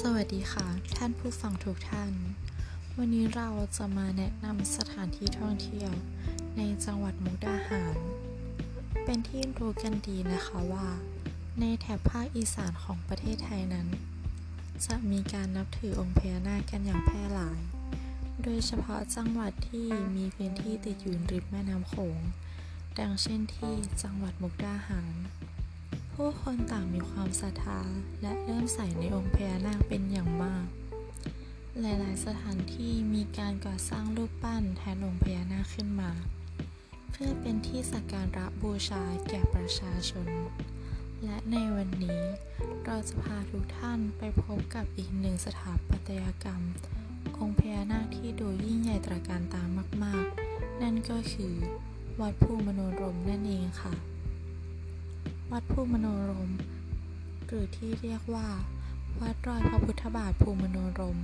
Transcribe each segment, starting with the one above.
สวัสดีค่ะ ท่านผู้ฟังทุกท่าน วันนี้เราจะมาแนะนำสถานที่ท่องเที่ยว ในจังหวัดมุกดาหาร เป็นที่รู้กันดีนะคะว่า ในแถบภาคอีสานของประเทศไทยนั้น จะมีการนับถือองค์พญานาคกันอย่างแพร่หลาย โดยเฉพาะจังหวัดที่มีพื้นที่ติดอยู่ริมแม่น้ำโขง ดังเช่นที่จังหวัดมุกดาหาร ผู้คนต่างมีความศรัทธาและเริ่มใส่ในองค์พญานาคเป็นอย่างมาก หลายๆ สถานที่มีการก่อสร้างรูปปั้นแทนองค์พญานาคขึ้นมา เพื่อเป็นที่สักการะบูชาแก่ประชาชน และในวันนี้เราจะพาทุกท่านไปพบกับอีกหนึ่งสถาปัตยกรรม องค์พญานาคที่ดูยิ่งใหญ่ตระการตามาก ๆ นั่นก็คือ วัดภูมโนรมนั่นเองค่ะ วัดภูมโนรม หรือที่เรียกว่า วัดรอยพระพุทธบาทภูมโนรม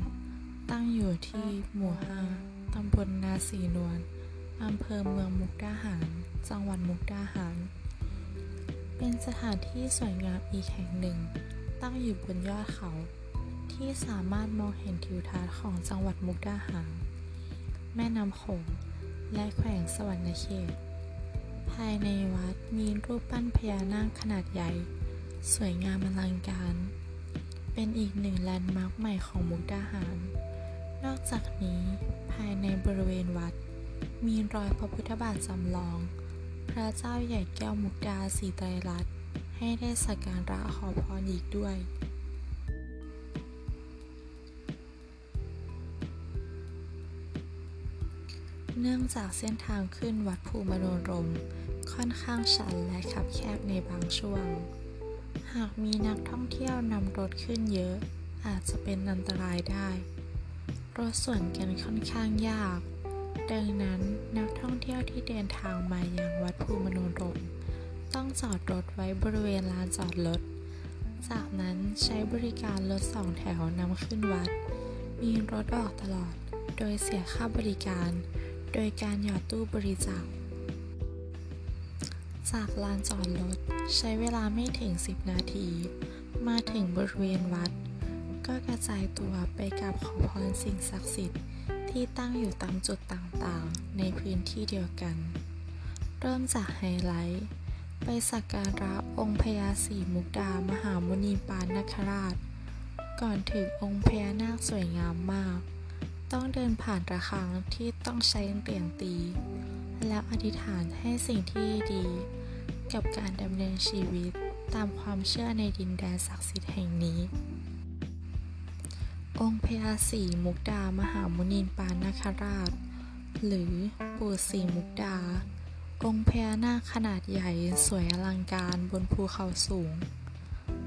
ตั้งอยู่ที่หมู่ห้าตำบลนาสีนวลอำเภอเมืองมุกดาหาร จังหวัดมุกดาหาร เป็นสถานที่สวยงามอีกแห่งหนึ่ง ตั้งอยู่บนยอดเขา ที่สามารถมองเห็นทิวทัศน์ของจังหวัดมุกดาหาร แม่น้ำโขงและแขวงสวรรณเขต ภายในวัดมีรูปปั้นพญานาคขนาดใหญ่ สวยงามอลังการ เป็นอีกหนึ่งแลนด์มาร์คใหม่ของมุกดาหาร นอกจากนี้ภายในบริเวณวัด มีรอยพระพุทธบาทจำลอง พระเจ้าใหญ่แก้วมุกดาสีไตรรัตน์ให้ได้สักการะขอพรอีกด้วย เนื่องจากเส้นทางขึ้นวัดภูมโนรม ค่อนข้างชันและขับแคบในบางช่วง หากมีนักท่องเที่ยวนำรถขึ้นเยอะ อาจจะเป็นอันตรายได้ รถส่วนกันค่อนข้างยาก ดังนั้นนักท่องเที่ยวที่เดินทางมายังวัดภูมโนรม ต้องจอดรถไว้บริเวณลานจอดรถ จากนั้นใช้บริการรถสองแถวนำขึ้นวัด มีรถออกตลอด โดยเสียค่าบริการ โดยการหยอดตู้บริจาค จากลานจอดรถใช้เวลาไม่ถึง 10 นาที มาถึงบริเวณวัด ก็กระจายตัวไปกับขอพรสิ่งศักดิ์สิทธิ์ที่ตั้งอยู่ตามจุดต่างๆ ในพื้นที่เดียวกัน เริ่มจากไฮไลท์ไปสักการะองค์พญาสีมุกดามหามุนีปานนคราช ก่อนถึงองค์พญานาคสวยงามมาก ต้องเดินผ่านระฆังที่ต้องใช้เหรียญตี แล้วอธิษฐานให้สิ่งที่ดี กับการดำเนินชีวิตตามความเชื่อในดินแดนศักดิ์สิทธิ์แห่งนี้ องค์พญาสีมุกดามหามุนีปานนาคราช หรือปู่สีมุกดา องค์พญานาคขนาดใหญ่สวยอลังการบนภูเขาสูง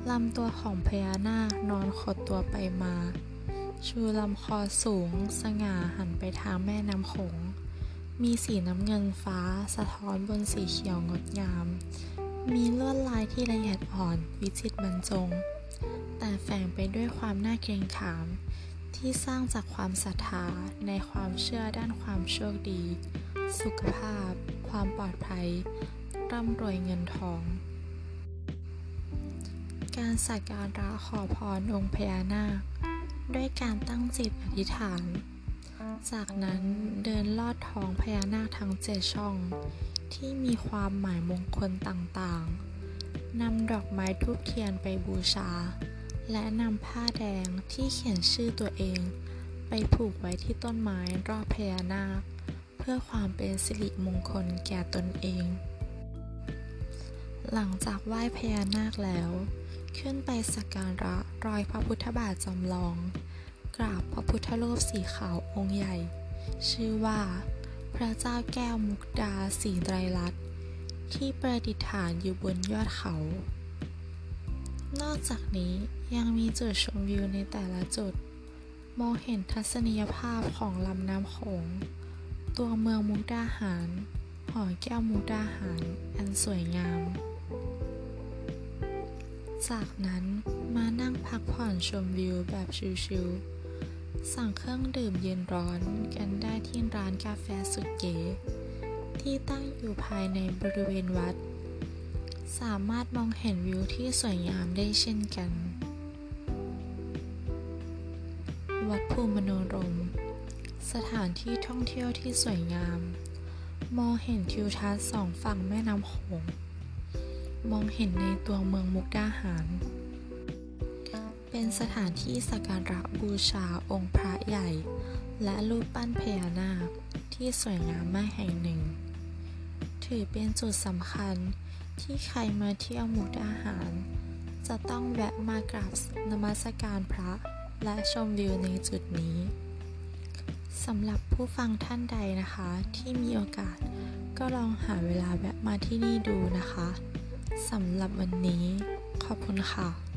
ลำตัวของพญานาคนอนขดตัวไปมา ชูลำคอสูง สง่าหันไปทางแม่น้ำโขง มีสีน้ำเงินฟ้าสะท้อนบนสีเขียวงดงาม มีลวดลายที่ละเอียดอ่อนวิจิตรบรรจง แต่แฝงไปด้วยความน่าเกรงขาม ที่สร้างจากความศรัทธาในความเชื่อด้านความโชคดี สุขภาพ ความปลอดภัย ร่ำรวยเงินทอง การสักการะขอพรองค์พญานาค ด้วยการตั้งจิตอธิษฐาน จากนั้นเดินลอดท้องพญานาคทั้งเจ็ดช่อง ที่มีความหมายมงคลต่างๆ นำดอกไม้ทูบเทียนไปบูชา และนำผ้าแดงที่เขียนชื่อตัวเอง ไปผูกไว้ที่ต้นไม้รอบพญานาค เพื่อความเป็นสิริมงคลแก่ตนเอง หลังจากไหว้พญานาคแล้ว ขึ้นไปสักการะรอยพระพุทธบาทจำลอง กราบพระพุทธรูปสีขาวองค์ใหญ่ ชื่อว่า พระเจ้าแก้วมุกดาสีไตรลัตน์ที่ประดิษฐานอยู่บนยอดเขา นอกจากนี้ยังมีจุดชมวิวในแต่ละจุด มองเห็นทัศนียภาพของลำน้ำโขง ตัวเมืองมุกดาหาร หอแก้วมุกดาหาร อันสวยงาม จากนั้นมานั่งพักผ่อนชมวิวแบบชิลๆ สั่งเครื่องดื่มเย็นร้อนกันได้ที่ร้านกาแฟสุดเก๋ ที่ตั้งอยู่ภายในบริเวณวัด สามารถมองเห็นวิวที่สวยงามได้เช่นกัน วัดภูมิมโนรม สถานที่ท่องเที่ยวที่สวยงาม มองเห็นทิวทัศน์สองฝั่งแม่น้ำโขง มองเห็นในตัวเมืองมุกดาหาร เป็นสถานที่สักการะบูชาองค์พระใหญ่ และรูปปั้นพญานาคที่สวยงามมากแห่งหนึ่ง ถือเป็นจุดสำคัญที่ใครมาเที่ยวมุกดาหาร จะต้องแวะมากราบนมัสการพระและชมวิวในจุดนี้สำหรับผู้ฟังท่านใดนะคะที่มีโอกาสก็ลองหาเวลาแวะมาที่นี่ดูนะคะ สำหรับวันนี้ ขอบคุณค่ะ